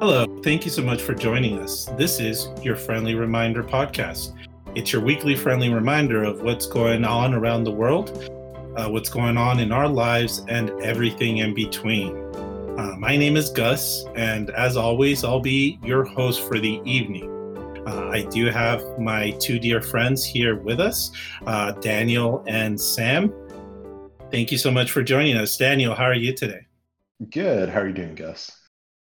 Hello, thank you so much for joining us. This is your Friendly Reminder podcast. It's your weekly friendly reminder of what's going on around the world, uh, what's going on in our lives, and everything in between. Uh, my name is Gus, and as always, I'll be your host for the evening. Uh, I do have my two dear friends here with us, uh, Daniel and Sam. Thank you so much for joining us. Daniel, how are you today? Good. How are you doing, Gus?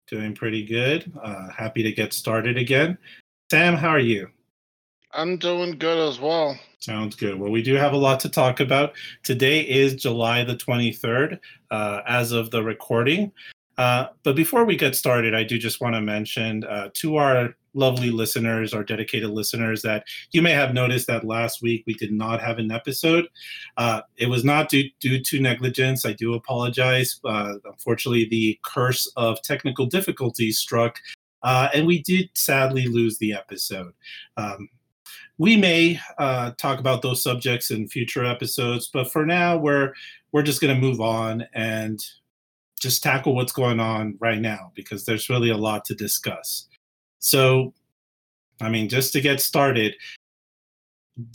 Doing pretty good. Uh, happy to get started again. Sam, how are you? I'm doing good as well. Sounds good. Well, we do have a lot to talk about. Today is July the 23rd, uh, as of the recording. Uh, but before we get started, I do just want to mention uh, to our lovely listeners, our dedicated listeners, that you may have noticed that last week we did not have an episode. Uh, it was not due, due to negligence. I do apologize. Uh, unfortunately, the curse of technical difficulties struck, uh, and we did sadly lose the episode. Um, we may uh, talk about those subjects in future episodes, but for now, we're we're just going to move on and just tackle what's going on right now because there's really a lot to discuss. So, I mean, just to get started,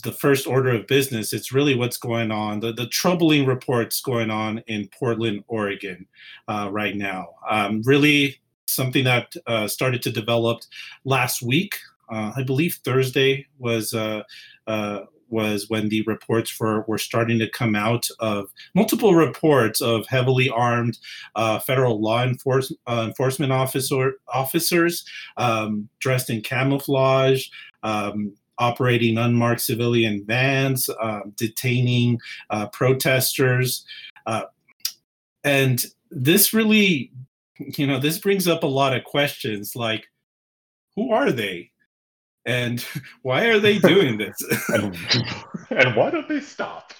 the first order of business, it's really what's going on, the, the troubling reports going on in Portland, Oregon uh, right now. Um, really something that uh, started to develop last week. Uh, I believe Thursday was uh, uh, was when the reports for were starting to come out of multiple reports of heavily armed uh, federal law enforce, uh, enforcement officer officers um, dressed in camouflage. Um, operating unmarked civilian vans, uh, detaining uh, protesters. Uh, and this really, you know, this brings up a lot of questions like, who are they? And why are they doing this? and, and why don't they stop?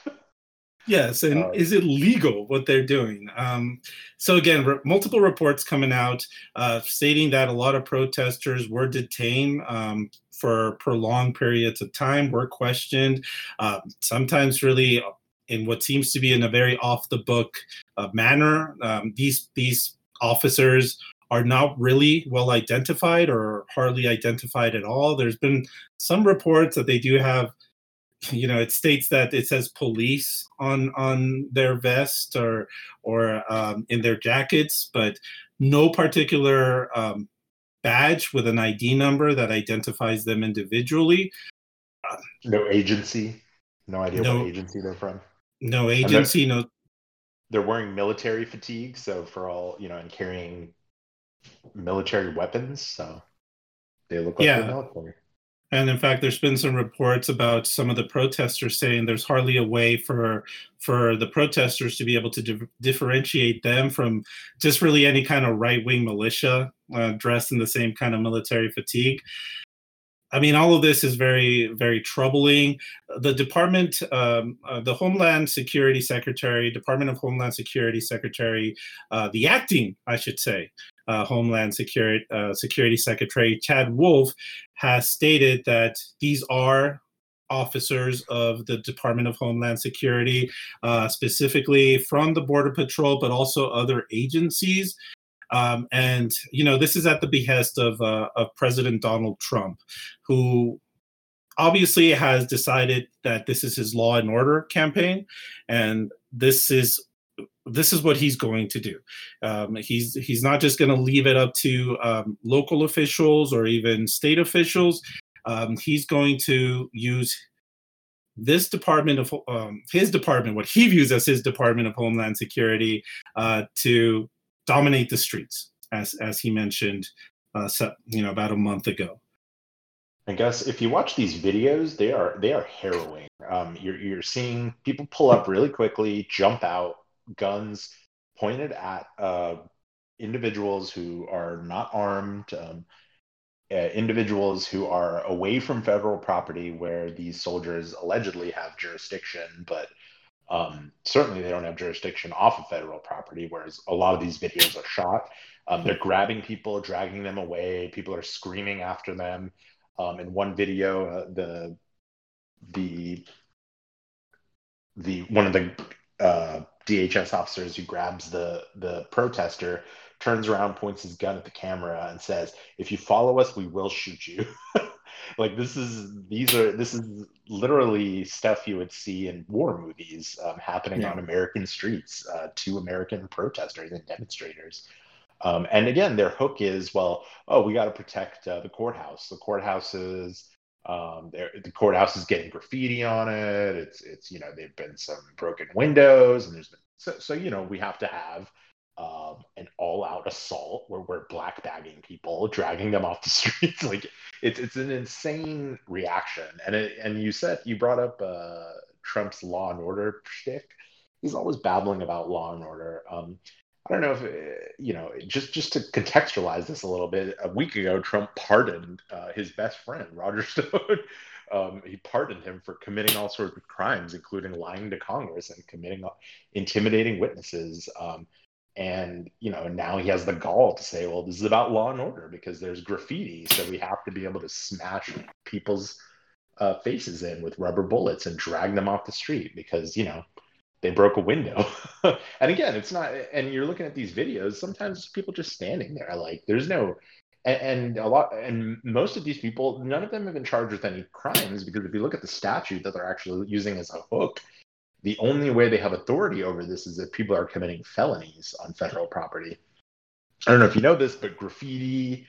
Yes, and uh, is it legal what they're doing? Um, so again, re- multiple reports coming out uh, stating that a lot of protesters were detained um, for prolonged periods of time, were questioned, uh, sometimes really in what seems to be in a very off the book uh, manner. Um, these these officers are not really well identified or hardly identified at all. There's been some reports that they do have, you know, it states that it says police on on their vest or or um, in their jackets, but no particular um, badge with an ID number that identifies them individually. no agency. No idea no, what agency they're from. No agency. No. They're wearing military fatigue, so for all you know, and carrying military weapons, so they look like yeah. military. And in fact, there's been some reports about some of the protesters saying there's hardly a way for for the protesters to be able to di- differentiate them from just really any kind of right wing militia uh, dressed in the same kind of military fatigue. I mean, all of this is very, very troubling. The Department, um, uh, the Homeland Security Secretary, Department of Homeland Security Secretary, uh, the acting, I should say, uh, Homeland Security, uh, Security Secretary Chad Wolf has stated that these are officers of the Department of Homeland Security, uh, specifically from the Border Patrol, but also other agencies. Um, and you know, this is at the behest of uh, of President Donald Trump, who obviously has decided that this is his law and order campaign, and this is this is what he's going to do. Um, he's he's not just going to leave it up to um, local officials or even state officials. Um, he's going to use this department of um, his department, what he views as his department of Homeland Security, uh, to dominate the streets, as as he mentioned, uh, you know, about a month ago. I guess if you watch these videos, they are they are harrowing. Um, you're you're seeing people pull up really quickly, jump out, guns pointed at uh, individuals who are not armed, um, uh, individuals who are away from federal property where these soldiers allegedly have jurisdiction, but um, certainly they don't have jurisdiction off of federal property, whereas a lot of these videos are shot. Um, they're grabbing people, dragging them away. People are screaming after them. Um, in one video, uh, the the the one of the uh, DHS officers who grabs the the protester, turns around, points his gun at the camera, and says, "If you follow us, we will shoot you." like this is these are this is literally stuff you would see in war movies um, happening yeah. on American streets uh, to American protesters and demonstrators. Um, and again, their hook is, well, oh, we got to protect uh, the courthouse. The courthouse is um, the courthouse is getting graffiti on it. It's it's you know there've been some broken windows and there's been so so you know we have to have um, an all-out assault where we're black bagging people, dragging them off the streets. like it's it's an insane reaction. And it, and you said you brought up uh, Trump's law and order shtick. He's always babbling about law and order. Um, I don't know if uh, you know. Just just to contextualize this a little bit, a week ago, Trump pardoned uh, his best friend Roger Stone. um, he pardoned him for committing all sorts of crimes, including lying to Congress and committing intimidating witnesses. Um, and you know now he has the gall to say, "Well, this is about law and order because there's graffiti, so we have to be able to smash people's uh, faces in with rubber bullets and drag them off the street because you know." they broke a window. and again, it's not, and you're looking at these videos, sometimes people just standing there. Like, there's no, and, and, a lot, and most of these people, none of them have been charged with any crimes because if you look at the statute that they're actually using as a hook, the only way they have authority over this is if people are committing felonies on federal property. I don't know if you know this, but graffiti,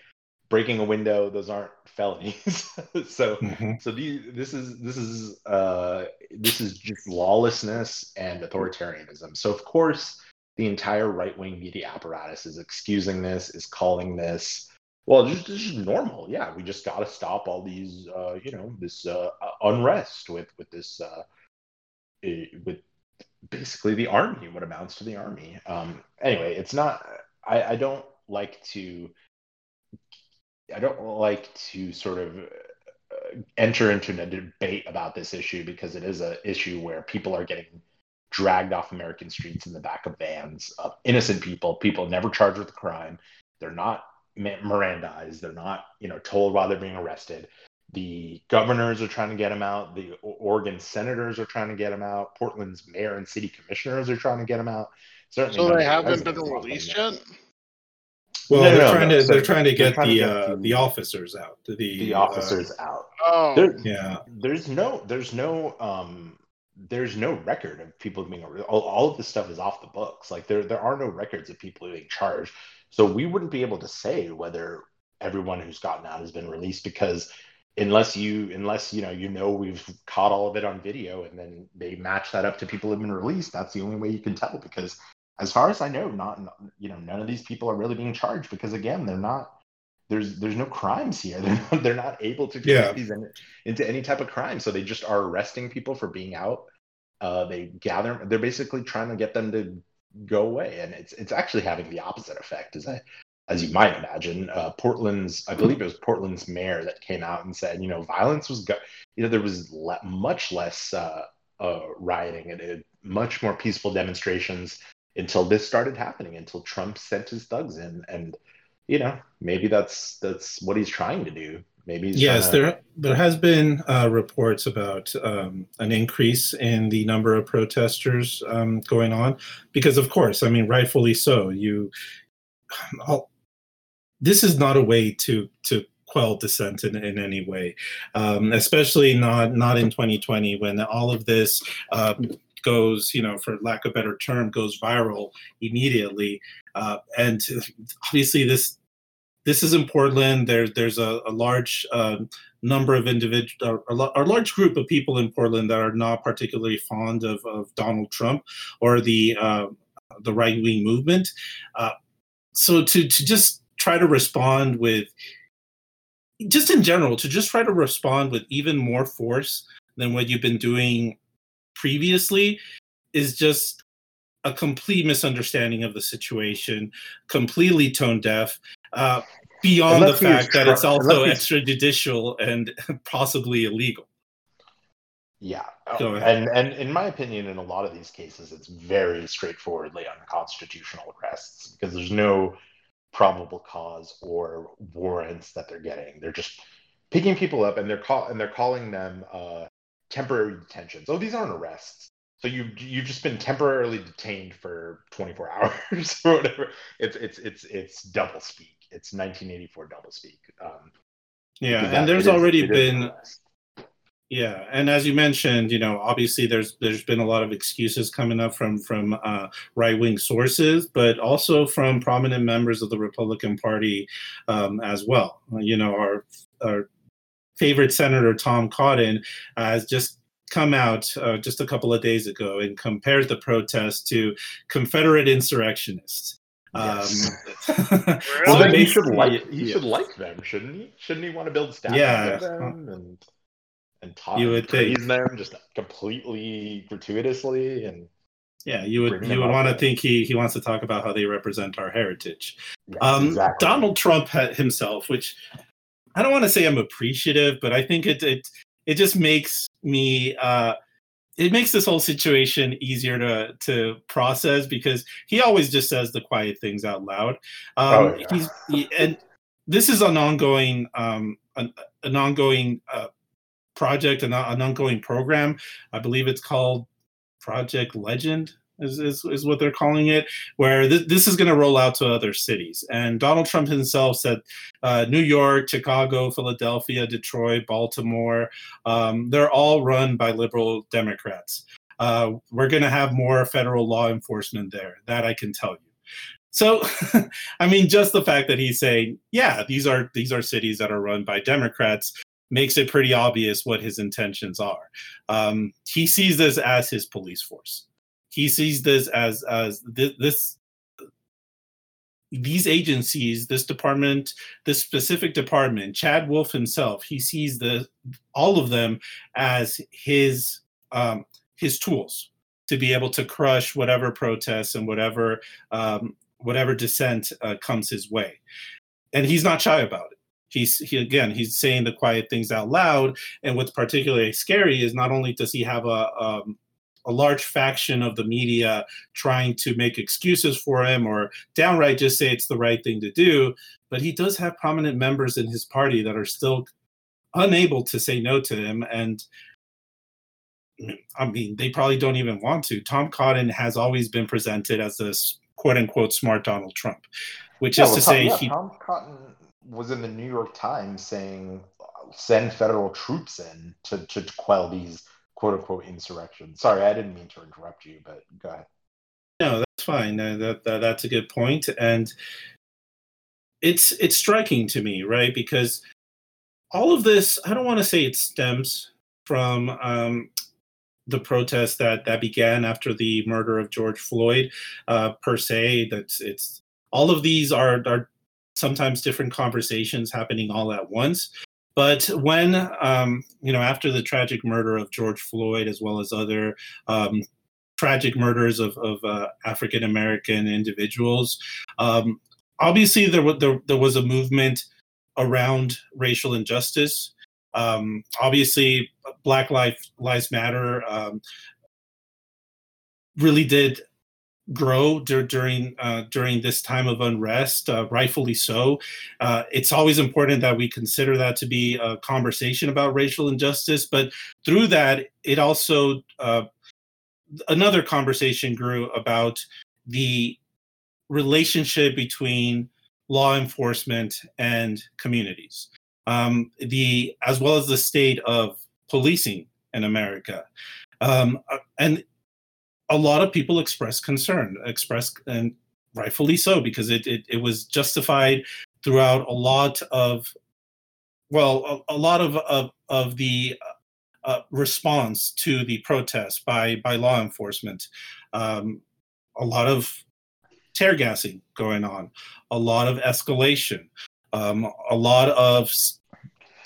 breaking a window those aren't felonies so mm-hmm. so these this is this is uh this is just lawlessness and authoritarianism so of course the entire right-wing media apparatus is excusing this is calling this well just, just normal yeah we just got to stop all these uh you know this uh unrest with with this uh eh, with basically the army what amounts to the army um anyway it's not i i don't like to I don't like to sort of uh, enter into a debate about this issue because it is an issue where people are getting dragged off American streets in the back of vans of innocent people, people never charged with a crime. They're not Mirandized. They're not, you know, told while they're being arrested. The governors are trying to get them out. The Oregon senators are trying to get them out. Portland's mayor and city commissioners are trying to get them out. Certainly so they haven't been released yet. Well, no, they're no, trying no. to so they're trying to get the uh, the, the officers out. The the uh, officers uh, out. Oh, there, yeah. There's no there's no um there's no record of people being all, all of this stuff is off the books. Like there there are no records of people being charged. So we wouldn't be able to say whether everyone who's gotten out has been released because unless you unless you know you know we've caught all of it on video and then they match that up to people who've been released that's the only way you can tell because as far as I know, not you know none of these people are really being charged because again, they're not. There's there's no crimes here. They're not, they're not able to yeah. these in, into any type of crime. So they just are arresting people for being out. Uh, they gather. They're basically trying to get them to go away, and it's it's actually having the opposite effect. As I as you might imagine, uh, Portland's, I believe it was Portland's mayor that came out and said, you know, violence was, go- you know, there was le- much less uh, uh, rioting and much more peaceful demonstrations until this started happening, until Trump sent his thugs in, and you know maybe that's that's what he's trying to do. Maybe yes, to... there there has been uh, reports about um, an increase in the number of protesters um, going on because, of course, I mean, rightfully so. You, I'll, this is not a way to to quell dissent in, in any way, um, especially not not in 2020 when all of this uh, goes, you know, for lack of a better term, goes viral immediately. Uh, and obviously, this this is in Portland. There's there's a, a large uh, number of individual, a, a, large group of people in Portland that are not particularly fond of, of Donald Trump or the uh, the right wing movement. Uh, so to to just try to respond with just in general to just try to respond with even more force than what you've been doing previously is just a complete misunderstanding of the situation, completely tone deaf, uh, beyond the fact that it's also extrajudicial and possibly illegal. Yeah, and and in my opinion, in a lot of these cases, it's very straightforwardly unconstitutional arrests because there's no probable cause or warrants that they're getting. They're just picking people up and they're call and they're calling them uh, temporary detentions. Oh, these aren't arrests. So you you've just been temporarily detained for 24 hours or whatever. It's it's it's it's double speak. It's 1984 double speak. Um, yeah, and there's already is, been yeah, and as you mentioned, you know, obviously there's there's been a lot of excuses coming up from from uh, right wing sources, but also from prominent members of the Republican Party um, as well. You know, our our favorite senator Tom Cotton has just come out uh, just a couple of days ago and compared the protest to Confederate insurrectionists. Yes. Um, well, then he should like he yeah. should like them, shouldn't he? Shouldn't he want to build statues yeah. of them and and talk you would praise think. them just completely gratuitously and yeah you would you would want to think he he wants to talk about how they represent our heritage um, exactly. donald trump himself which i don't want to say i'm appreciative but i think it it it just makes me uh it makes this whole situation easier to to process because he always just says the quiet things out loud um oh, yeah. he's he, and this is an ongoing um an, an ongoing uh, project, an, an ongoing program. I believe it's called Project Legend. Is, is, is what they're calling it, where th- this is going to roll out to other cities. And Donald Trump himself said uh, New York, Chicago, Philadelphia, Detroit, Baltimore, um, they're all run by liberal Democrats. Uh, we're going to have more federal law enforcement there. That I can tell you. So, I mean, just the fact that he's saying, yeah, these are these are cities that are run by Democrats makes it pretty obvious what his intentions are. Um, he sees this as his police force. He sees this as as this, this these agencies, this department, this specific department, Chad Wolf himself, he sees the all of them as his um, his tools to be able to crush whatever protests and whatever um, whatever dissent uh, comes his way, and he's not shy about it he's he again he's saying the quiet things out loud and what's particularly scary is not only does he have a um, a large faction of the media trying to make excuses for him or downright just say it's the right thing to do but he does have prominent members in his party that are still unable to say no to him and I mean, they probably don't even want to. Tom Cotton has always been presented as this quote unquote smart Donald Trump, which yeah, is well, to Tom, say yeah, he. Tom Cotton was in the New York Times saying send federal troops in to, to quell these quote unquote insurrections. Sorry, I didn't mean to interrupt you, but go ahead. No, that's fine. Uh, that, that that's a good point, and it's it's striking to me, right? Because all of this, I don't want to say it stems from um, the protest that that began after the murder of George Floyd, uh, per se. That's it's all of these are are sometimes different conversations happening all at once. But when, um, you know, after the tragic murder of George Floyd, as well as other um, tragic murders of, of uh, African American individuals, um, obviously there, w- there, there, was a movement around racial injustice. Um, obviously, Black Lives, Lives Matter um, really did grow dur- during uh, during this time of unrest, uh, rightfully so. Uh, it's always important that we consider that to be a conversation about racial injustice, but through that, it also uh, another conversation grew about the relationship between law enforcement and communities, um, the as well as the state of policing in America. Um, uh, and a lot of people expressed concern, expressed and rightfully so, because it, it, it was justified throughout a lot of, well, a, a lot of, of, of the uh, response to the protest by, by law enforcement. Um, a lot of tear gassing going on, a lot of escalation, um, a lot of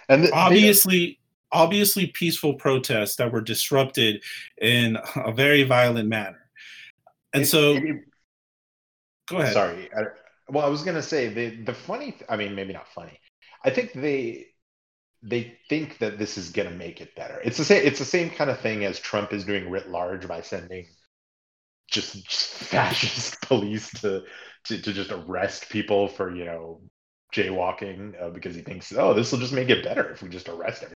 and obviously obviously peaceful protests that were disrupted in a very violent manner. And so, go ahead. Sorry. I, well, I was going to say the the funny. I mean, maybe not funny. I think they they think that this is going to make it better. It's the same. It's the same kind of thing as Trump is doing writ large by sending just, just fascist police to, to to just arrest people for you know jaywalking uh, because he thinks oh this will just make it better if we just arrest everyone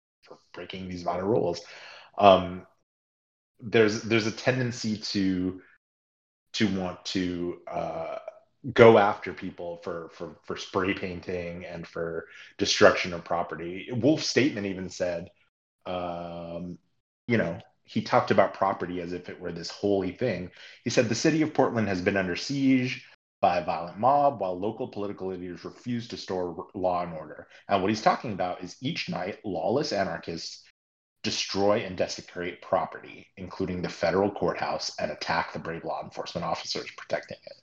breaking these vital rules. Um, there's there's a tendency to to want to uh, go after people for for for spray painting and for destruction of property. Wolf's statement even said, um, you know, he talked about property as if it were this holy thing. He said the city of Portland has been under siege by a violent mob while local political leaders refuse to store law and order. And what he's talking about is each night lawless anarchists destroy and desecrate property, including the federal courthouse, and attack the brave law enforcement officers protecting it.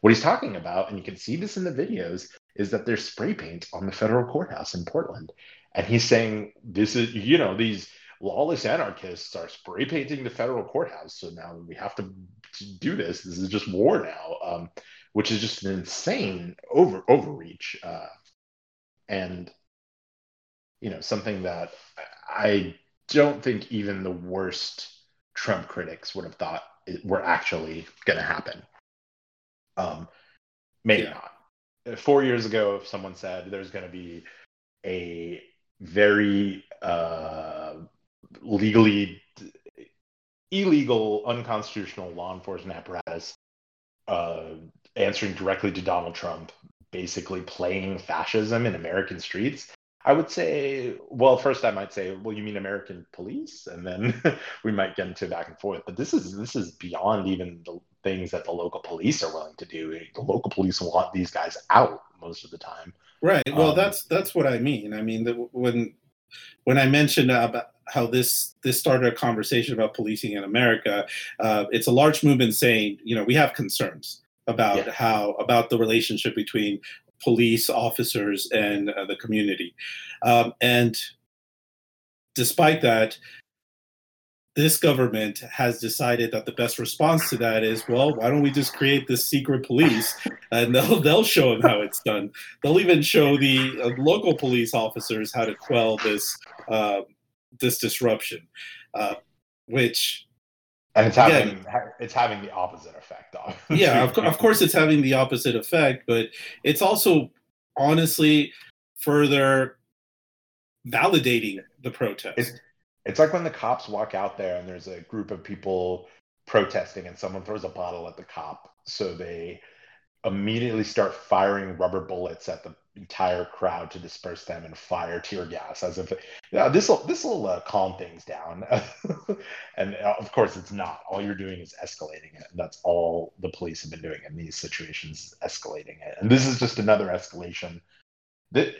What he's talking about, and you can see this in the videos, is that there's spray paint on the federal courthouse in Portland. And he's saying, this is, you know, these lawless anarchists are spray painting the federal courthouse. So now we have to do this. This is just war now, um, which is just an insane over overreach. Uh, and, you know, something that I don't think even the worst Trump critics would have thought it were actually going to happen. Um, maybe yeah. not. Four years ago, if someone said there's going to be a very uh, legally illegal, unconstitutional law enforcement apparatus uh, answering directly to Donald Trump, basically playing fascism in American streets, I would say, well, first I might say, well, you mean American police, and then we might get into back and forth. But this is this is beyond even the things that the local police are willing to do. The local police want these guys out most of the time. Right. Well, um, that's that's what I mean. I mean, the, when when I mentioned about how this this started a conversation about policing in America, uh, it's a large movement saying, you know, we have concerns about yeah. how about the relationship between police officers and uh, the community. Um, and despite that, this government has decided that the best response to that is, well, why don't we just create this secret police, and they'll they'll show them how it's done. They'll even show the uh, local police officers how to quell this uh, this disruption, uh, which and it's having Again, it's having the opposite effect. yeah, of, of course, it's having the opposite effect, but it's also honestly further validating the protest. It's, it's like when the cops walk out there and there's a group of people protesting, and someone throws a bottle at the cop, so they immediately start firing rubber bullets at the entire crowd to disperse them and fire tear gas as if yeah this will this will uh, calm things down. And uh, of course it's not. All you're doing is escalating it. And that's all the police have been doing in these situations escalating it. And this is just another escalation that it,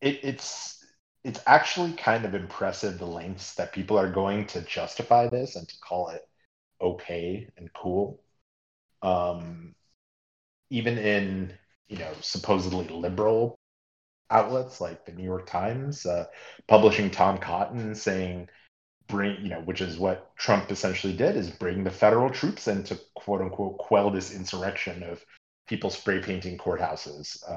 it, it's it's actually kind of impressive the lengths that people are going to justify this and to call it okay and cool. Um even in you know supposedly liberal outlets like the New York Times uh, publishing Tom Cotton saying bring you know which is what Trump essentially did is bring the federal troops in to quote unquote quell this insurrection of people spray painting courthouses.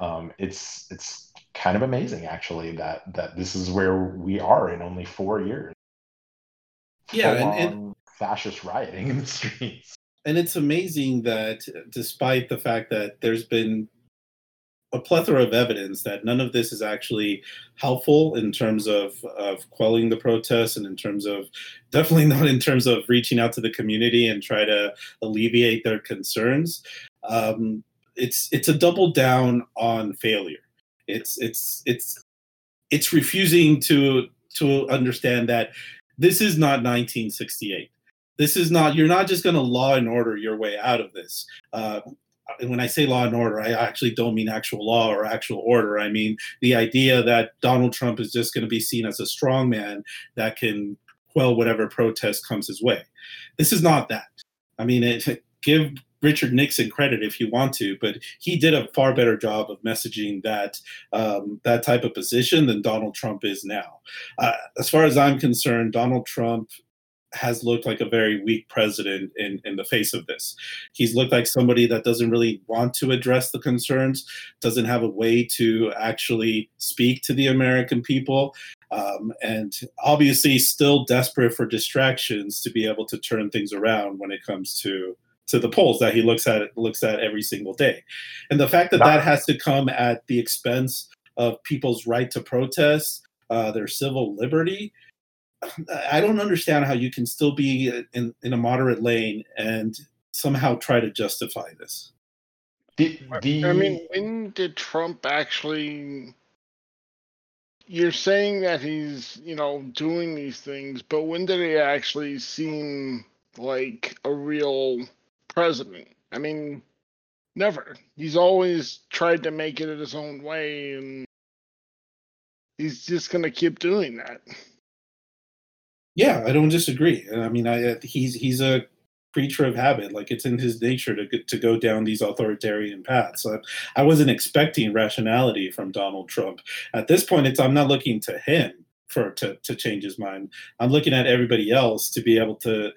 Uh, um, it's it's kind of amazing actually that that this is where we are in only four years. Yeah, and, and fascist rioting in the streets and it's amazing that despite the fact that there's been a plethora of evidence that none of this is actually helpful in terms of, of quelling the protests and in terms of definitely not in terms of reaching out to the community and try to alleviate their concerns. Um, it's it's a double down on failure. It's it's it's it's refusing to to understand that this is not 1968 this is not you're not just going to law and order your way out of this uh, and when I say law and order, I actually don't mean actual law or actual order. I mean the idea that Donald Trump is just going to be seen as a strong man that can quell whatever protest comes his way. This is not that. I mean, it, give Richard Nixon credit if you want to, but he did a far better job of messaging that um, that type of position than Donald Trump is now. Uh, as far as I'm concerned, Donald Trump has looked like a very weak president in, in the face of this. He's looked like somebody that doesn't really want to address the concerns, doesn't have a way to actually speak to the American people, um, and obviously still desperate for distractions to be able to turn things around when it comes to to the polls that he looks at looks at every single day. And the fact that that has to come at the expense of people's right to protest, uh, their civil liberty, I don't understand how you can still be in, in a moderate lane and somehow try to justify this. The, the... I mean, when did Trump actually? You're saying that he's, you know, doing these things, but when did he actually seem like a real president? I mean, never. He's always tried to make it his own way, and he's just going to keep doing that. Yeah, I don't disagree. I mean, I uh, he's he's a creature of habit. Like it's in his nature to to go down these authoritarian paths. So I wasn't expecting rationality from Donald Trump. At this point, it's I'm not looking to him for to to change his mind. I'm looking at everybody else to be able to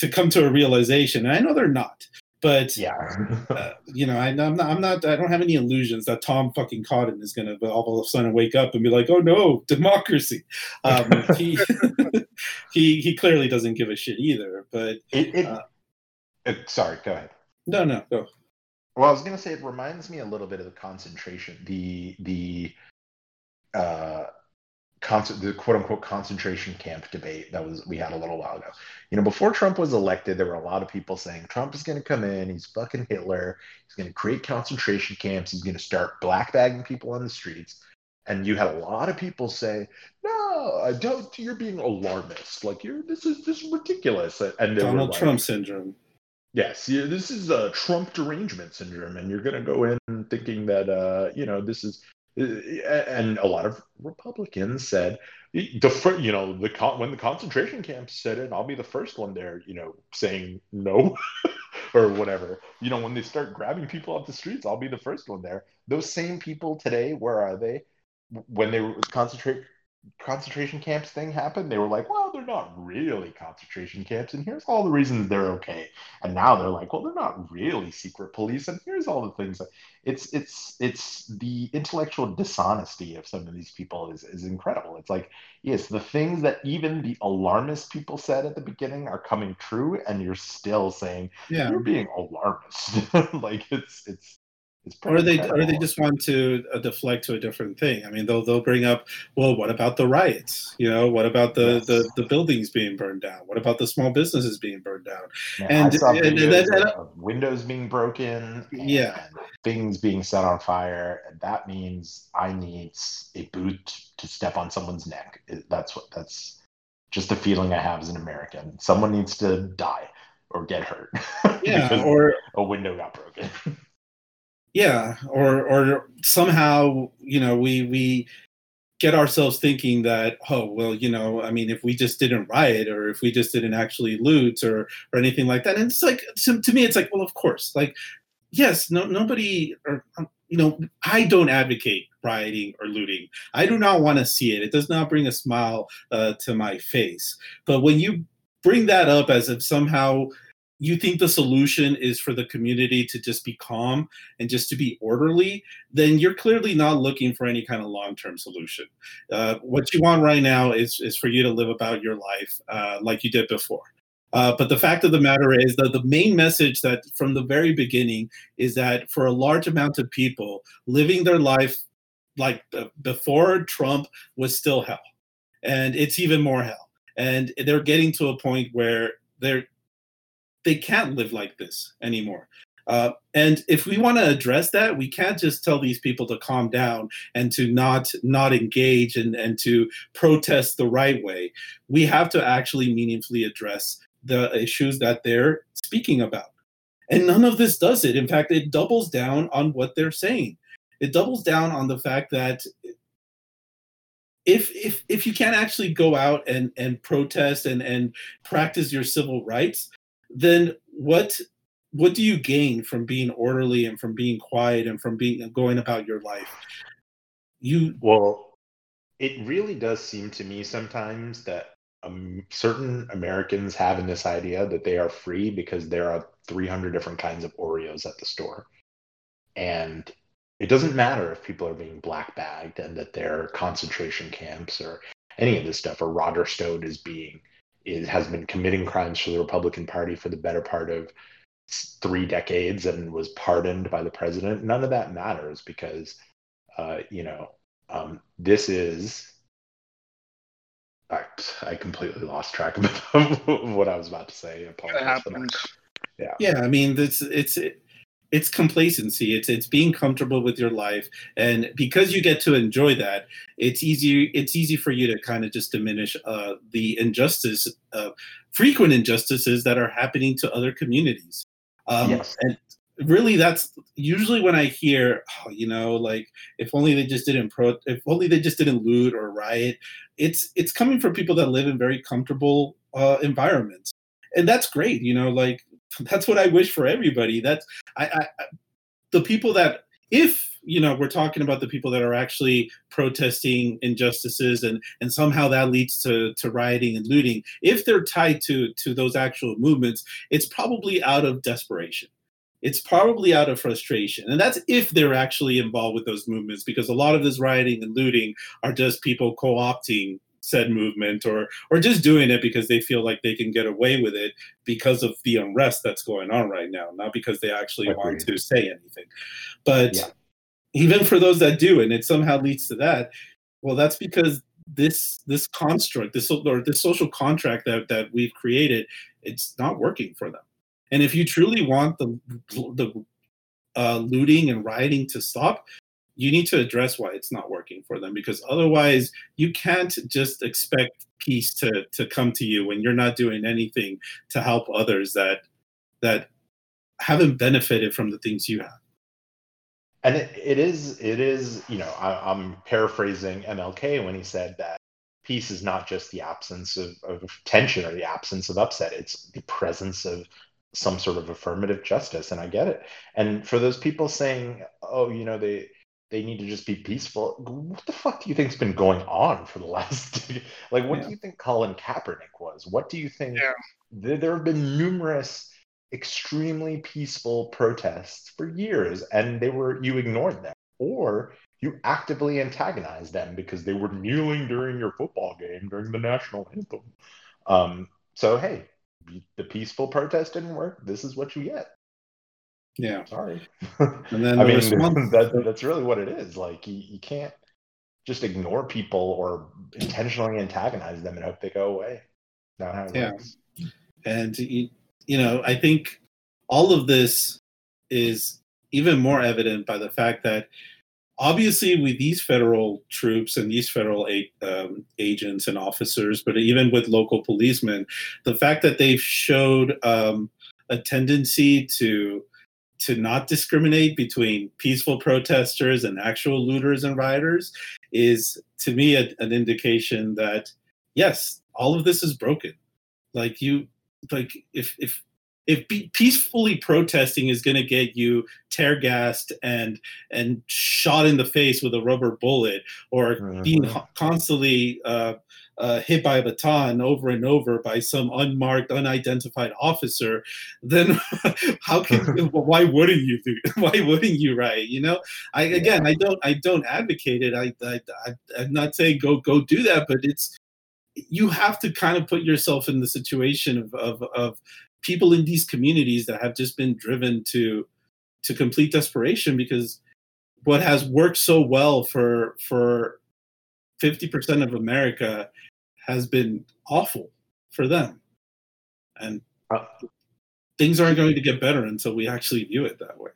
to come to a realization. And I know they're not. But yeah, uh, you know, I, am not, I'm not, I don't have any illusions that Tom fucking Cotton is gonna all of a sudden wake up and be like, "Oh no, democracy." Um, he, he, he clearly doesn't give a shit either. But it, it, uh, it, sorry, go ahead. No, no, go. Well, I was gonna say it reminds me a little bit of the concentration, the the uh, con- the quote unquote concentration camp debate that was we had a little while ago. You know, before Trump was elected, there were a lot of people saying Trump is going to come in, he's fucking Hitler, he's going to create concentration camps, he's going to start black bagging people on the streets. And you had a lot of people say, "No, I don't. You're being alarmist. Like you're this is this is ridiculous." And Donald like, Trump syndrome. Yes, yeah, this is a Trump derangement syndrome, and you're going to go in thinking that uh, you know this is and a lot of Republicans said the you know the when the concentration camps said it, I'll be the first one there, you know, saying no or whatever. You know, when they start grabbing people off the streets, I'll be the first one there. Those same people today, where are they? When they concentrate concentration camps thing happened, they were like, well, they're not really concentration camps, and here's all the reasons they're okay. And now they're like, well, they're not really secret police, and here's all the things. That... It's it's it's the intellectual dishonesty of some of these people is is incredible. It's like, yes, the things that even the alarmist people said at the beginning are coming true, and you're still saying, yeah, you're being alarmist. like it's it's or they incredible. or they just want to uh, deflect to a different thing. I mean, they'll they'll bring up, well, what about the riots? You know, what about the yes. the, the buildings being burned down? What about the small businesses being burned down? and, and, and, and windows being broken, yeah, things being set on fire. And that means I need a boot to step on someone's neck. That's what that's just the feeling I have as an American. Someone needs to die or get hurt. Yeah, or a window got broken. yeah or or somehow you know we we get ourselves thinking that oh well you know i mean if we just didn't riot or if we just didn't actually loot or or anything like that. And it's like to, to me it's like well of course like yes no nobody or um, you know i don't advocate rioting or looting. I do not want to see it. It does not bring a smile uh, to my face. But when you bring that up as if somehow you think the solution is for the community to just be calm and just to be orderly, then you're clearly not looking for any kind of long-term solution. Uh, what you want right now is is for you to live about your life uh, like you did before. Uh, but the fact of the matter is that the main message that from the very beginning is that for a large amount of people, living their life like before Trump was still hell, and it's even more hell. And they're getting to a point where they're they can't live like this anymore. Uh, and if we want to address that, we can't just tell these people to calm down and to not not engage and, and to protest the right way. We have to actually meaningfully address the issues that they're speaking about. And none of this does it. In fact, it doubles down on what they're saying. It doubles down on the fact that if if if you can't actually go out and and protest and and practice your civil rights, then what what do you gain from being orderly and from being quiet and from being going about your life? You well, it really does seem to me sometimes that um, certain Americans have in this idea that they are free because there are 300 different kinds of Oreos at the store. And it doesn't matter if people are being black bagged and that they're concentration camps or any of this stuff, or Roger Stone is being is, has been committing crimes for the Republican Party for the better part of three decades and was pardoned by the president. None of that matters because, uh, you know, um, this is I completely lost track of what I was about to say. Apologize for that. Yeah. Yeah, I mean, it's it's it's complacency. It's it's being comfortable with your life, and because you get to enjoy that, it's easy. It's easy for you to kind of just diminish uh, the injustice, uh, frequent injustices that are happening to other communities. Um, yes. And really that's usually when i hear oh, you know like if only they just didn't pro if only they just didn't loot or riot it's it's coming from people that live in very comfortable uh, environments and that's great you know like that's what i wish for everybody that's I, I the people that if you know we're talking about the people that are actually protesting injustices and and somehow that leads to to rioting and looting if they're tied to to those actual movements it's probably out of desperation it's probably out of frustration. And that's if they're actually involved with those movements, because a lot of this rioting and looting are just people co opting said movement or or just doing it because they feel like they can get away with it because of the unrest that's going on right now not because they actually want to say anything. But yeah. even for those that do and it somehow leads to that well that's because this this construct this or this social contract that that we've created it's not working for them. And if you truly want the the uh, looting and rioting to stop, you need to address why it's not working for them because otherwise you can't just expect peace to to come to you when you're not doing anything to help others that that haven't benefited from the things you have. And it, it is it is you know I, am paraphrasing mlk when he said that peace is not just the absence of, of tension or the absence of upset. It's the presence of some sort of affirmative justice and i get it. And for those people saying oh you know they they need to just be peaceful what the fuck do you think's been going on for the last like what yeah. do you think colin kaepernick was what do you think yeah. there, there have been numerous extremely peaceful protests for years and they were you ignored them or you actively antagonized them because they were kneeling during your football game during the national anthem um, so hey the peaceful protest didn't work. This is what you get. Yeah. Sorry. And then I mean, that, that's really what it is. Like you, you can't just ignore people or intentionally antagonize them and hope they go away. Not how it yeah. works. And you, you know, I think all of this is even more evident by the fact that obviously with these federal troops and these federal um, agents and officers but even with local policemen the fact that they've showed um, a tendency to to not discriminate between peaceful protesters and actual looters and rioters is to me a, an indication that yes all of this is broken. Like you like if if if peacefully protesting is going to get you tear gassed and and shot in the face with a rubber bullet or mm-hmm. being constantly uh, uh, hit by a baton over and over by some unmarked, unidentified officer, then how can why wouldn't you do? Why wouldn't you right? You know, I again, I don't, I don't advocate it. I, I, I I'm not saying go go do that, but it's you have to kind of put yourself in the situation of, of, of people in these communities that have just been driven to to complete desperation because what has worked so well for for 50% of America has been awful for them. And uh, things aren't going to get better until we actually view it that way.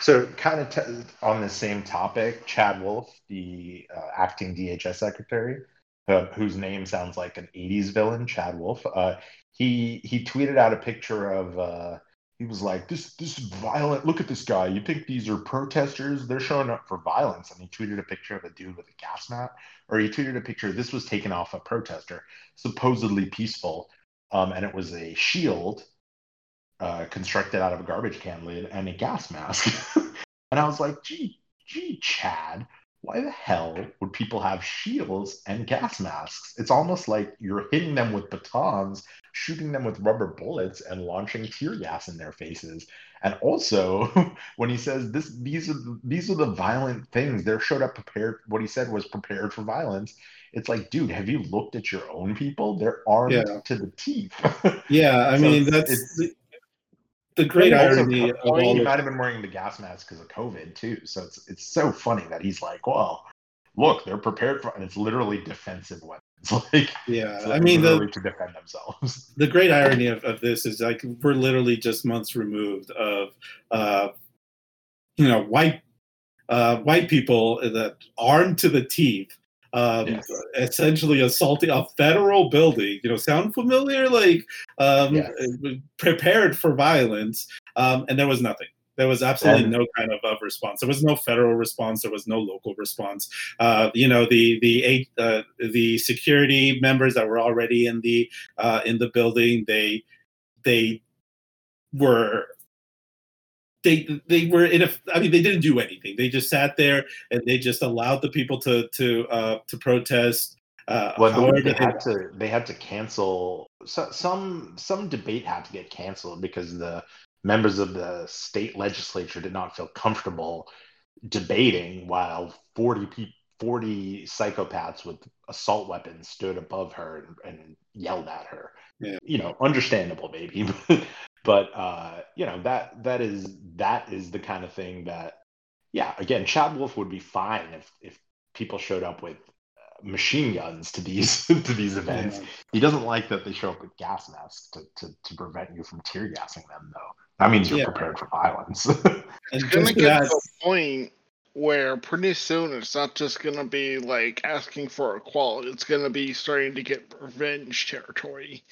So, kind of t- on the same topic, Chad Wolf, the uh, acting DHS secretary, uh, whose name sounds like an 80s villain, Chad Wolf, uh, he he tweeted out a picture of uh, he was like this this violent. Look at this guy. You think these are protesters? They're showing up for violence. And he tweeted a picture of a dude with a gas mat or he tweeted a picture this was taken off a protester supposedly peaceful. Um, and it was a shield uh, constructed out of a garbage can lid and a gas mask. And i was like gee gee chad why the hell would people have shields and gas masks? It's almost like you're hitting them with batons, shooting them with rubber bullets, and launching tear gas in their faces. And also, when he says this, these are the, these are the violent things. They're showed up prepared. What he said was prepared for violence. It's like, dude, have you looked at your own people? They're armed yeah. to the teeth. yeah, I so mean that's. It's, the great irony of all he might have been wearing the gas mask because of COVID too. So it's it's so funny that he's like, well, look, they're prepared for, and it's literally defensive weapons. like, yeah, like I mean, the, to defend themselves. The great irony of, of this is like we're literally just months removed of, uh, you know, white uh, white people that armed to the teeth um, yes. essentially assaulting a federal building. You know, sound familiar? Like um, yes. prepared for violence, um, and there was nothing. There was absolutely no kind of, of response. There was no federal response. There was no local response. Uh, you know, the the uh, the security members that were already in the uh, in the building, they they were they they were in a i mean they didn't do anything they just sat there and they just allowed the people to to uh to protest uh well they, they had to they had to cancel so, some some debate had to get canceled because the members of the state legislature did not feel comfortable debating while 40 people 40 psychopaths with assault weapons stood above her and, and yelled at her yeah. you know understandable maybe but uh, you know that that is that is the kind of thing that yeah again chad wolf would be fine if if people showed up with uh, machine guns to these to these events yeah. he doesn't like that they show up with gas masks to, to, to prevent you from tear gassing them though that means you're yeah. prepared for violence it's gonna get to a point where pretty soon it's not just gonna be like asking for equality it's gonna be starting to get revenge territory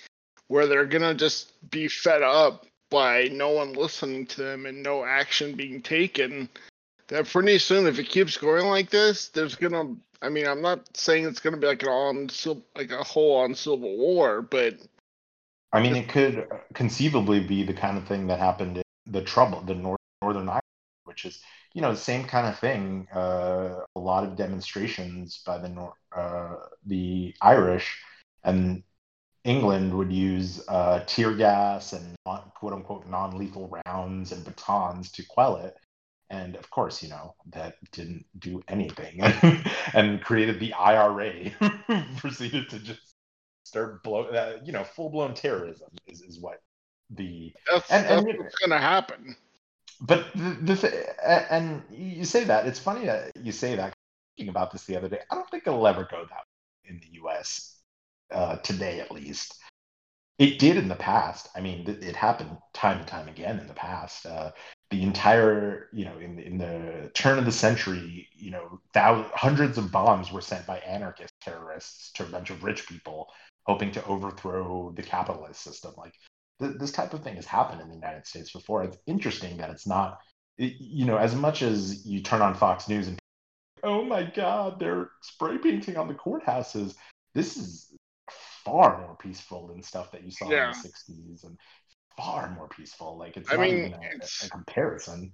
where they're gonna just be fed up by no one listening to them and no action being taken. That pretty soon, if it keeps going like this, there's gonna. I mean, I'm not saying it's gonna be like an on like a whole on civil war, but I mean, it could conceivably be the kind of thing that happened in the trouble, the North, Northern Ireland, which is you know the same kind of thing. Uh, a lot of demonstrations by the Nor- uh, the Irish, and England would use uh, tear gas and quote unquote non lethal rounds and batons to quell it. And of course, you know, that didn't do anything and created the IRA, proceeded to just start blow, uh, you know, full blown terrorism is, is what the. That's, and, that's and, what's going to happen. But the, the and you say that it's funny that you say that. Thinking about this the other day, I don't think it'll ever go that way in the U.S uh, today at least. It did in the past. I mean, it happened time and time again in the past. Uh, the entire, you know, in in the turn of the century, you know, thousands, hundreds of bombs were sent by anarchist terrorists to a bunch of rich people, hoping to overthrow the capitalist system. Like th- this type of thing has happened in the United States before. It's interesting that it's not, it, you know, as much as you turn on Fox News and, oh my God, they're spray painting on the courthouses. This is far more peaceful than stuff that you saw yeah. in the 60s and far more peaceful. Like it's I not mean, even a, a comparison.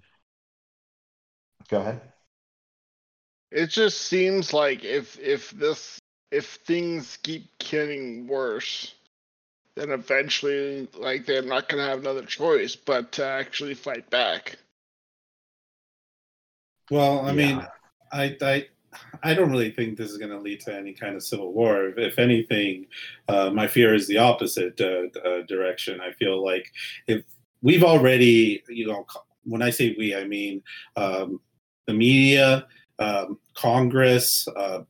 Go ahead. It just seems like if if this if things keep getting worse, then eventually like they're not gonna have another choice but to actually fight back. Well, I yeah. mean, I I I don't really think this is going to lead to any kind of civil war. If anything, uh, my fear is the opposite uh, uh, direction. I feel like if we've already, you know, when I say we, I mean um, the media, um, Congress, uh,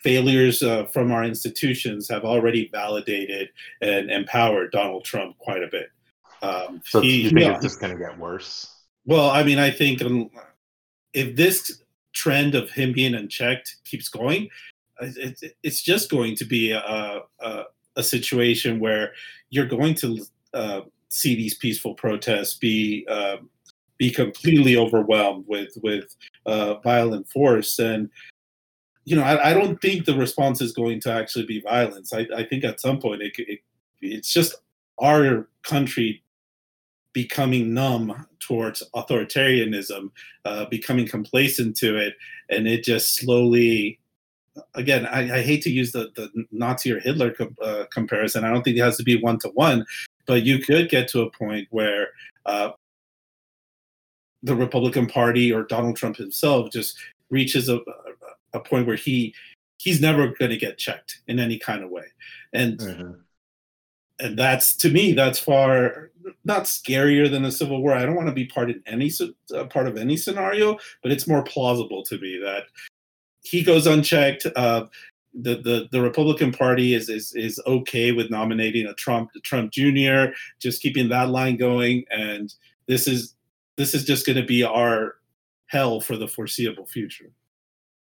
failures uh, from our institutions have already validated and empowered Donald Trump quite a bit. Um, so he, you think it's just going to get worse? Well, I mean, I think um, if this trend of him being unchecked keeps going, it, it's just going to be a, a, a situation where you're going to uh, see these peaceful protests be uh, be completely overwhelmed with with uh, violent force. And you know I, I, don't think the response is going to actually be violence. I, I think at some point it, it, it's just our country becoming numb towards authoritarianism, uh, becoming complacent to it, and it just slowly. Again, I, I hate to use the, the Nazi or Hitler uh, comparison. I don't think it has to be one to one, but you could get to a point where uh, the Republican Party or Donald Trump himself just reaches a, a point where he he's never going to get checked in any kind of way, and mm-hmm and that's to me that's far not scarier than the civil war. I don't want to be part in any uh, part of any scenario, but it's more plausible to me that he goes unchecked. Uh, the, the the Republican Party is is is okay with nominating a Trump Trump Jr. Just keeping that line going, and this is this is just going to be our hell for the foreseeable future.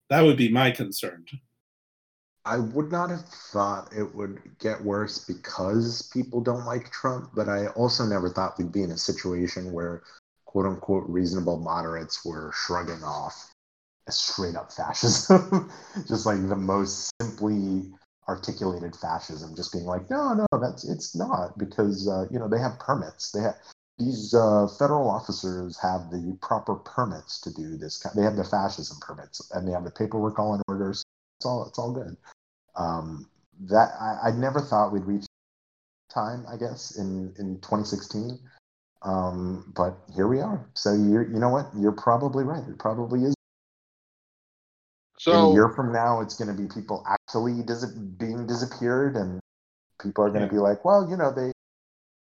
That would be my concern. I would not have thought it would get worse because people don't like Trump, but I also never thought we'd be in a situation where quote unquote reasonable moderates were shrugging off straight up fascism, just like the most simply articulated fascism, just being like, no, no, that's it's not because uh, you know they have permits. They have these uh, federal officers have the proper permits to do this. They have the fascism permits and they have the paperwork all in order. So it's all it's all good. Um, that I, I never thought we'd reach time. I guess in in 2016. Um, but here we are. So you you know what? You're probably right. It probably is so in a year from now, it's going to be people actually dis- being disappeared, and people are going to yeah. be like, well, you know, they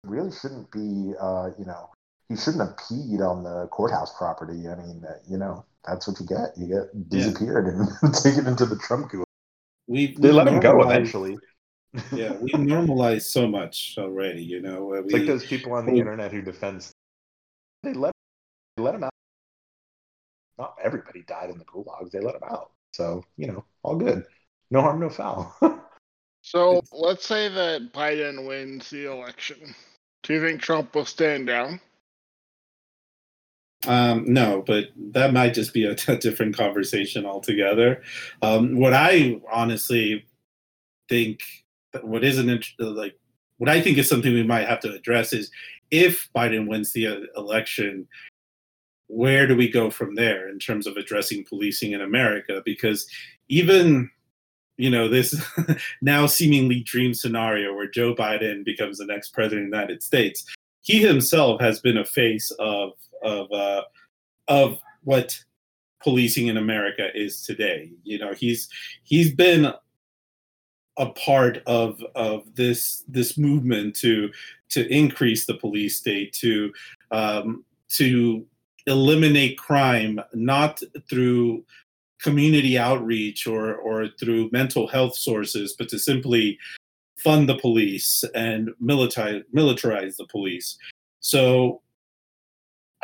really shouldn't be, uh, you know, he shouldn't have peed on the courthouse property. I mean, uh, you know, that's what you get. You get disappeared yeah. and taken into the Trump group. We, they let him go eventually. yeah, we normalized so much already. You know, it's we, like those people on the we, internet who defend. They let they let him out. Not everybody died in the gulags. They let him out. So, you know, all good. No harm, no foul. so let's say that Biden wins the election. Do you think Trump will stand down? Um, no, but that might just be a, a different conversation altogether. Um, what I honestly think, what isn't like, what I think is something we might have to address is if Biden wins the uh, election, where do we go from there in terms of addressing policing in America? Because even you know this now seemingly dream scenario where Joe Biden becomes the next president of the United States, he himself has been a face of of uh, of what policing in America is today. You know, he's he's been a part of of this this movement to to increase the police state to um, to eliminate crime not through community outreach or or through mental health sources, but to simply fund the police and militarize militarize the police. So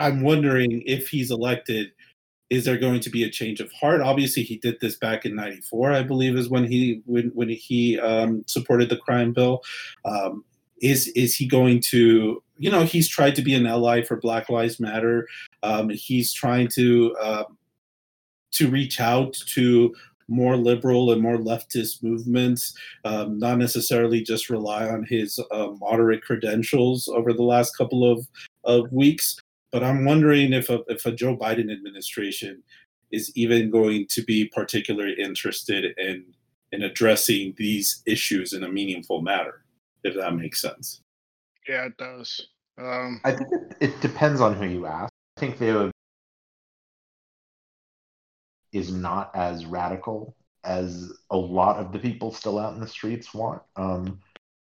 I'm wondering if he's elected, is there going to be a change of heart? Obviously, he did this back in '94, I believe, is when he when when he um, supported the crime bill. Um, is is he going to you know he's tried to be an ally for black lives matter um, he's trying to uh, to reach out to more liberal and more leftist movements um, not necessarily just rely on his uh, moderate credentials over the last couple of, of weeks but i'm wondering if a, if a joe biden administration is even going to be particularly interested in in addressing these issues in a meaningful manner if that makes sense. Yeah, it does. Um, I think it, it depends on who you ask. I think they would is not as radical as a lot of the people still out in the streets want. Um,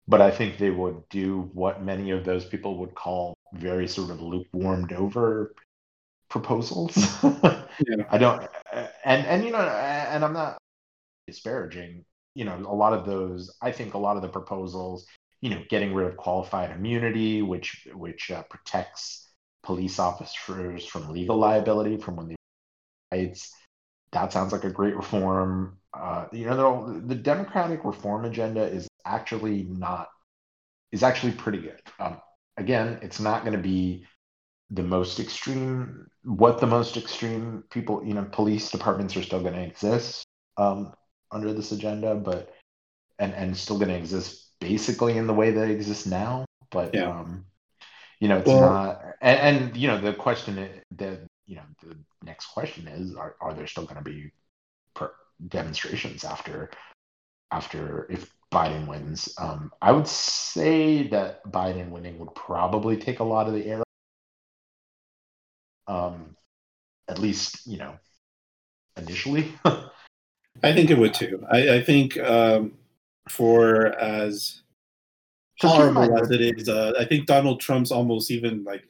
but I think they would do what many of those people would call very sort of lukewarmed over proposals. yeah. I don't, and and you know, and I'm not disparaging. You know, a lot of those. I think a lot of the proposals you know, getting rid of qualified immunity, which which uh, protects police officers from legal liability from when they rights. That sounds like a great reform. Uh, you know, the, the Democratic reform agenda is actually not is actually pretty good. Um, again, it's not going to be the most extreme. What the most extreme people, you know, police departments are still going to exist um, under this agenda, but and and still going to exist basically in the way that exists now. But yeah. um, you know, it's well, not. And, and, you know, the question that you know, the next question is: Are are there still going to be per- demonstrations after after if Biden wins? Um, I would say that Biden winning would probably take a lot of the air. Um, at least you know, initially. I think it would too. I, I think um, for as horrible as it is. Uh, I think Donald Trump's almost even like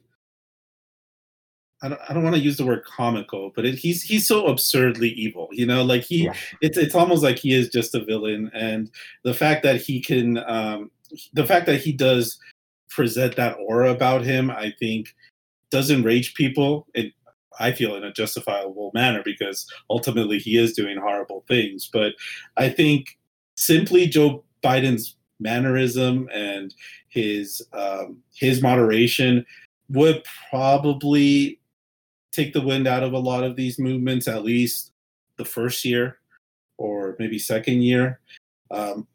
I don't, I don't want to use the word comical, but it, he's he's so absurdly evil. You know, like he, yeah. it's it's almost like he is just a villain, and the fact that he can, um, the fact that he does present that aura about him, I think, does enrage people. It, I feel in a justifiable manner because ultimately he is doing horrible things. But I think simply Joe Biden's mannerism and his um, his moderation would probably take the wind out of a lot of these movements, at least the first year or maybe second year. Um,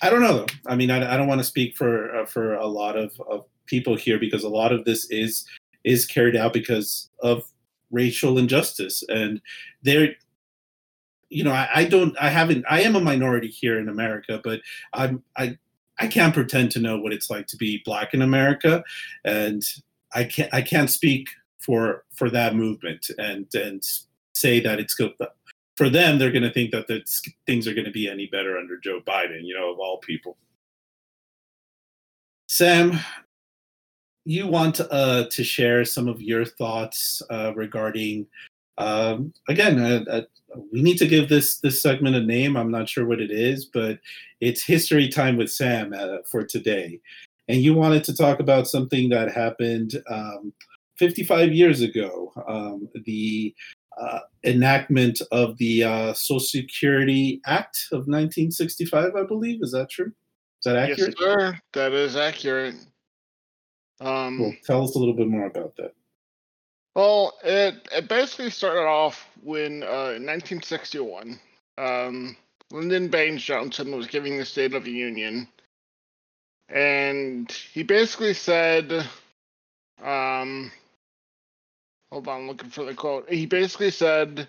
I don't know. Though. I mean, I, I don't want to speak for uh, for a lot of, of people here because a lot of this is is carried out because of racial injustice, and there. You know, I, I don't. I haven't. I am a minority here in America, but I'm. I I can't pretend to know what it's like to be black in America, and I can't. I can't speak for for that movement and and say that it's good for them they're going to think that things are going to be any better under joe biden you know of all people. Sam you want uh, to share some of your thoughts uh, regarding um, again uh, uh, we need to give this this segment a name. I'm not sure what it is but it's history time with sam uh, for today. And you wanted to talk about something that happened um, 55 years ago, um, the uh, enactment of the uh, Social Security Act of 1965, I believe. Is that true? Is that accurate? Yes, sir. That is accurate. Um, well, tell us a little bit more about that. Well, it, it basically started off when uh, in 1961, um, Lyndon Baines Johnson was giving the State of the Union, and he basically said, um, Hold on, I'm looking for the quote. He basically said,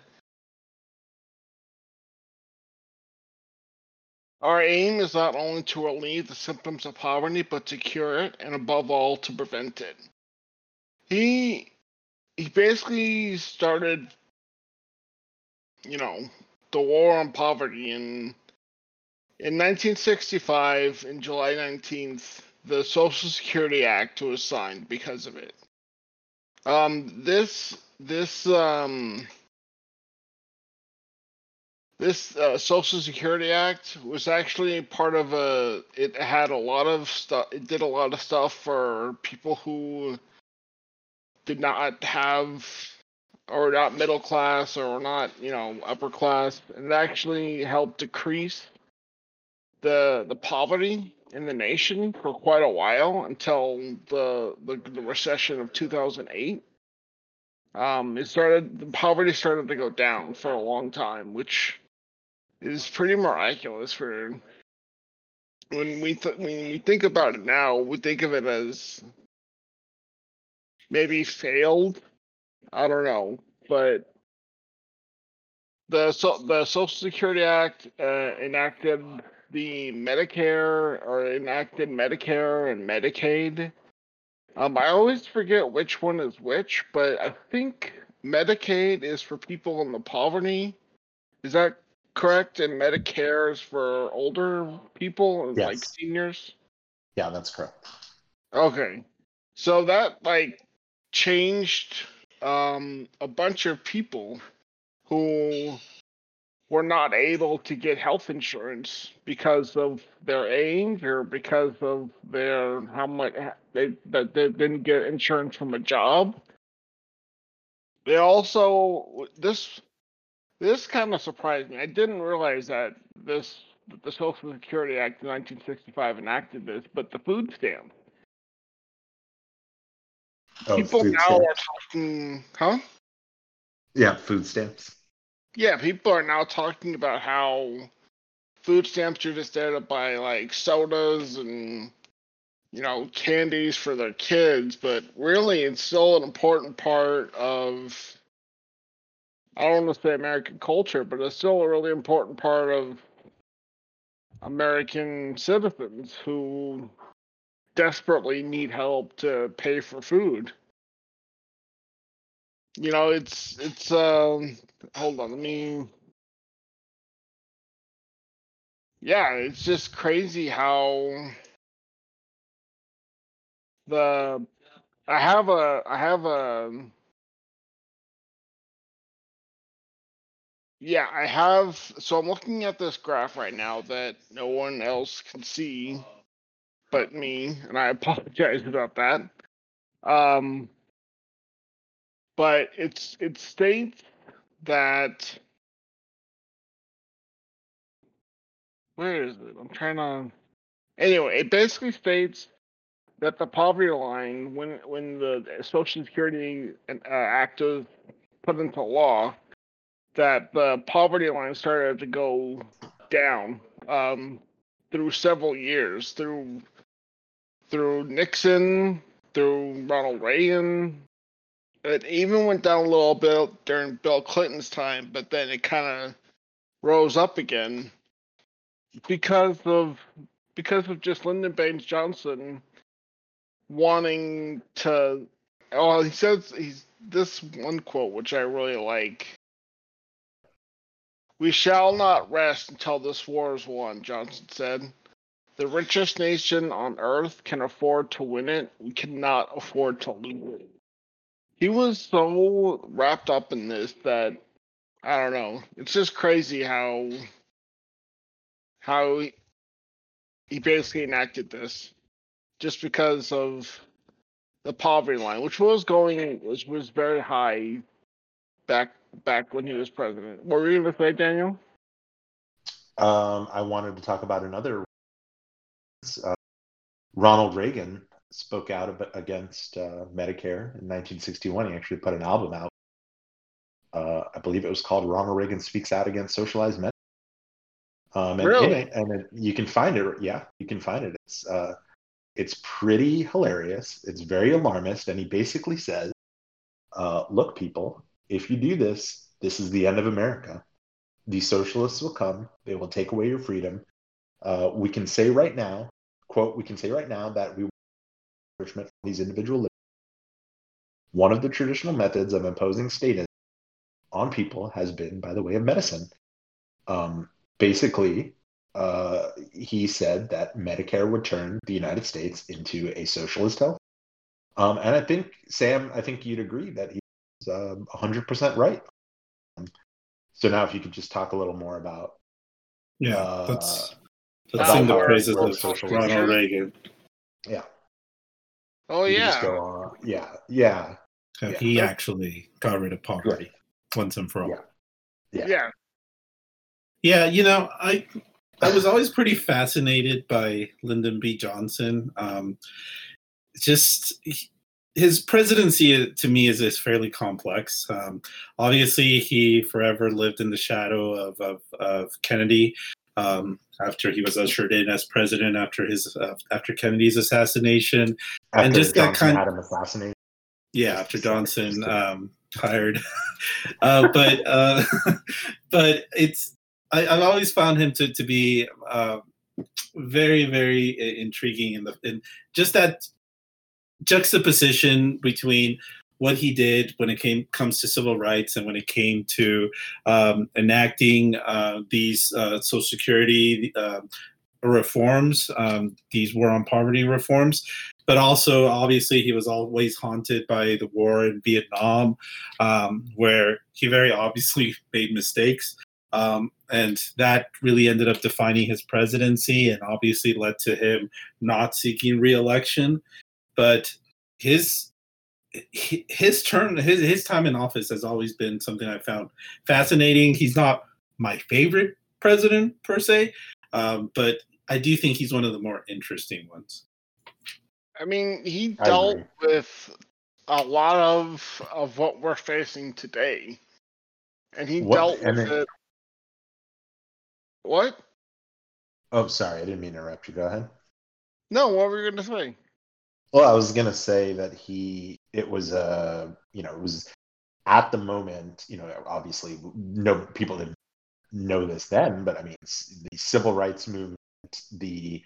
Our aim is not only to relieve the symptoms of poverty, but to cure it, and above all, to prevent it. He he basically started, you know, the war on poverty in in 1965, in July 19th, the Social Security Act was signed because of it. Um, this this um this uh, Social Security Act was actually part of a. It had a lot of stuff. It did a lot of stuff for people who did not have, or not middle class, or not you know upper class, and it actually helped decrease the the poverty in the nation for quite a while until the the, the recession of 2008. Um, it started the poverty started to go down for a long time, which is pretty miraculous for when we th- when we think about it now, we think of it as maybe failed. I don't know, but the so the Social Security Act uh, enacted the Medicare or enacted Medicare and Medicaid. Um, I always forget which one is which, but I think Medicaid is for people in the poverty. Is that correct? And Medicare is for older people, yes. like seniors. Yeah, that's correct. Okay, so that like changed um, a bunch of people who were not able to get health insurance because of their age or because of their how much they that they didn't get insurance from a job. They also this this kind of surprised me. I didn't realize that this the Social Security Act of 1965 enacted this, but the food stamp. Oh, People now stamps. are talking, huh? Yeah, food stamps yeah, people are now talking about how food stamps are just there to buy like sodas and you know candies for their kids, but really it's still an important part of I don't want to say American culture, but it's still a really important part of American citizens who desperately need help to pay for food you know, it's it's um hold on, let me Yeah, it's just crazy how the I have a I have a Yeah, I have so I'm looking at this graph right now that no one else can see but me, and I apologize about that. Um but it's it states that where is it? I'm trying to. Anyway, it basically states that the poverty line, when when the Social Security uh, Act was put into law, that the poverty line started to go down um, through several years, through through Nixon, through Ronald Reagan. It even went down a little bit during Bill Clinton's time, but then it kind of rose up again because of because of just Lyndon Baines Johnson wanting to. Oh, he says he's this one quote which I really like. We shall not rest until this war is won, Johnson said. The richest nation on earth can afford to win it. We cannot afford to lose it. He was so wrapped up in this that I don't know. It's just crazy how how he basically enacted this just because of the poverty line, which was going was was very high back back when he was president. What were you to say, Daniel? Um, I wanted to talk about another. Uh, Ronald Reagan spoke out against uh, Medicare in 1961. He actually put an album out. Uh, I believe it was called "Ronald Reagan Speaks Out Against Socialized Medicine." Um, and really? it, and it, you can find it. Yeah, you can find it. It's uh, it's pretty hilarious. It's very alarmist, and he basically says, uh, "Look, people, if you do this, this is the end of America. The socialists will come. They will take away your freedom. Uh, we can say right now, quote, we can say right now that we encouragement from these individual liberties. One of the traditional methods of imposing statism on people has been by the way of medicine. Um, basically, uh, he said that Medicare would turn the United States into a socialist health. Um, and I think, Sam, I think you'd agree that he's uh, 100% right. Um, so now, if you could just talk a little more about. Yeah, uh, let's, let's sing the praises of Ronald Reagan. Yeah. Oh, yeah. yeah, yeah. So yeah. He actually got rid of poverty yeah. once and for all. Yeah. Yeah. yeah. Yeah, you know, I I was always pretty fascinated by Lyndon B. Johnson. Um, just his presidency to me is, is fairly complex. Um, obviously, he forever lived in the shadow of of, of Kennedy. Um, after he was ushered in as president after his uh, after Kennedy's assassination, after and just Johnson that kind of had him assassinated. Yeah, after Johnson um, hired, uh, but uh, but it's I, have always found him to to be uh, very very intriguing in the in just that juxtaposition between what he did when it came comes to civil rights and when it came to um, enacting uh, these uh, social security uh, reforms, um, these war on poverty reforms. But also, obviously, he was always haunted by the war in Vietnam, um, where he very obviously made mistakes. Um, and that really ended up defining his presidency and obviously led to him not seeking reelection. But his his term his his time in office has always been something I found fascinating. He's not my favorite president per se, um, but I do think he's one of the more interesting ones. I mean, he dealt with a lot of of what we're facing today, and he what, dealt with it what? Oh, sorry, I didn't mean to interrupt you. Go ahead. No, what were you going to say? Well, I was going to say that he, it was, uh, you know, it was at the moment, you know, obviously, no people didn't know this then, but I mean, the civil rights movement, the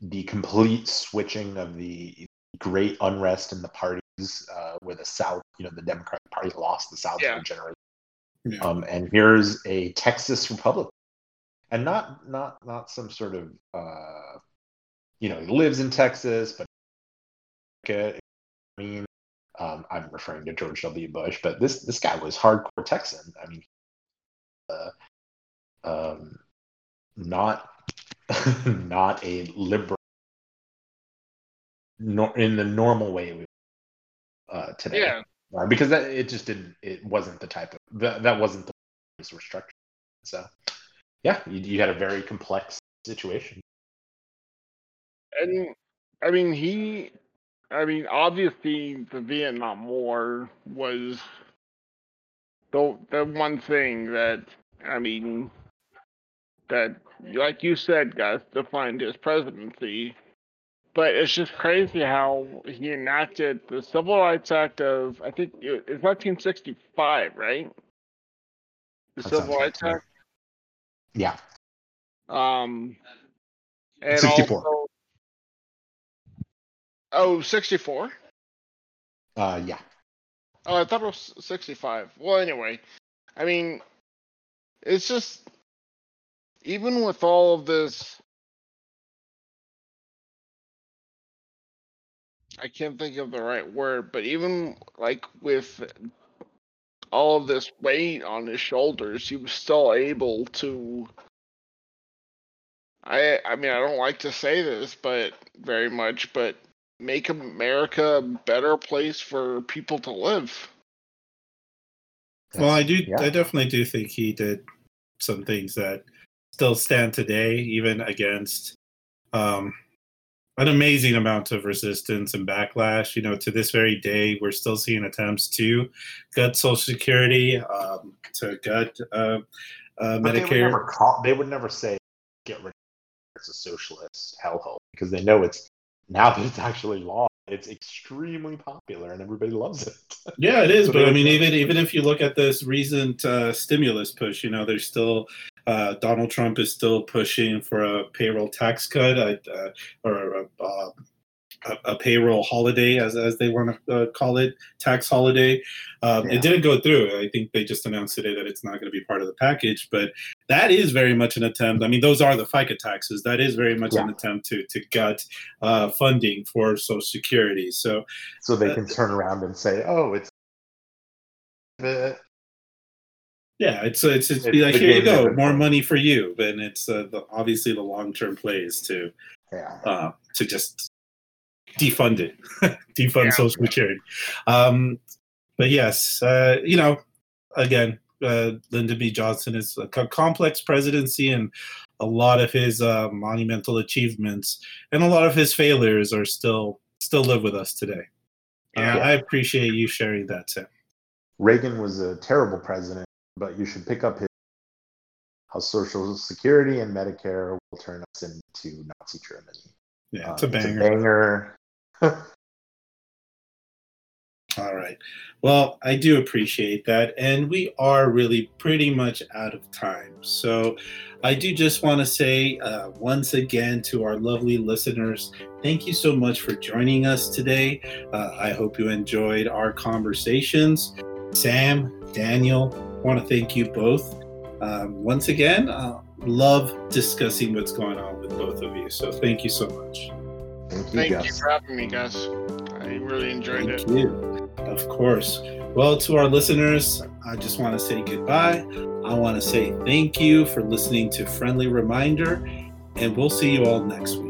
the complete switching of the great unrest in the parties, uh, where the South, you know, the Democratic Party lost the South yeah. for a generation. Yeah. Um, and here's a Texas Republican and not not not some sort of uh, you know he lives in Texas, but I mean um, I'm referring to George W. Bush, but this this guy was hardcore Texan. I mean, uh, um, not not a liberal nor, in the normal way we uh, today. Yeah. Uh, because that it just didn't it wasn't the type of that, that wasn't the restructuring. So yeah, you, you had a very complex situation. And I mean he I mean obviously the Vietnam War was the the one thing that I mean that like you said, Gus, defined his presidency. But it's just crazy how he enacted the Civil Rights Act of I think it's 1965, right? The That Civil Rights right. Act. Yeah. Um, and 64. also, oh, 64? Uh, yeah. Oh, I thought it was 65. Well, anyway, I mean, it's just, even with all of this, I can't think of the right word, but even like with all of this weight on his shoulders, he was still able to. I I mean I don't like to say this, but very much, but make America a better place for people to live. Well, I do. Yeah. I definitely do think he did some things that still stand today, even against um, an amazing amount of resistance and backlash. You know, to this very day, we're still seeing attempts to gut Social Security, um, to gut uh, uh, But they would Medicare. never call. They would never say get rid of it. It's a socialist hellhole because they know it's now that it's actually law. It's extremely popular and everybody loves it. Yeah, it is. So but I mean, even even if you look at this recent uh, stimulus push, you know, there's still uh, Donald Trump is still pushing for a payroll tax cut uh, uh, or a, uh, a, a payroll holiday, as as they want to uh, call it, tax holiday. Um, Yeah. It didn't go through. I think they just announced today that it's not going to be part of the package. But that is very much an attempt. I mean, those are the FICA taxes. That is very much an attempt to to gut uh, funding for Social Security. So so they Uh, can turn around and say, "Oh, it's." The, Yeah, it's it's, it's It's be like here you go, more money for you, and it's uh, the, obviously the long term plays to yeah. uh, to just defund it, defund Yeah. Social Security. Um, but yes, uh, you know, again, uh, Lyndon B. Johnson is a co- complex presidency, and a lot of his uh, monumental achievements and a lot of his failures are still still live with us today. Uh, Yeah. I appreciate you sharing that, Sam. Reagan was a terrible president, but you should pick up his how Social Security and Medicare will turn us into Nazi Germany. Yeah, Uh, it's a banger. banger. All right. Well, I do appreciate that. And we are really pretty much out of time. So I do just want to say uh, once again to our lovely listeners, thank you so much for joining us today. Uh, I hope you enjoyed our conversations. Sam, Daniel, want to thank you both. Um, once again, uh, love discussing what's going on with both of you. So thank you so much. Thank you, Thank you for having me, Gus. I really enjoyed Thank it. you. Of course. Well, to our listeners, I just want to say goodbye. I want to say thank you for listening to Friendly Reminder, and we'll see you all next week.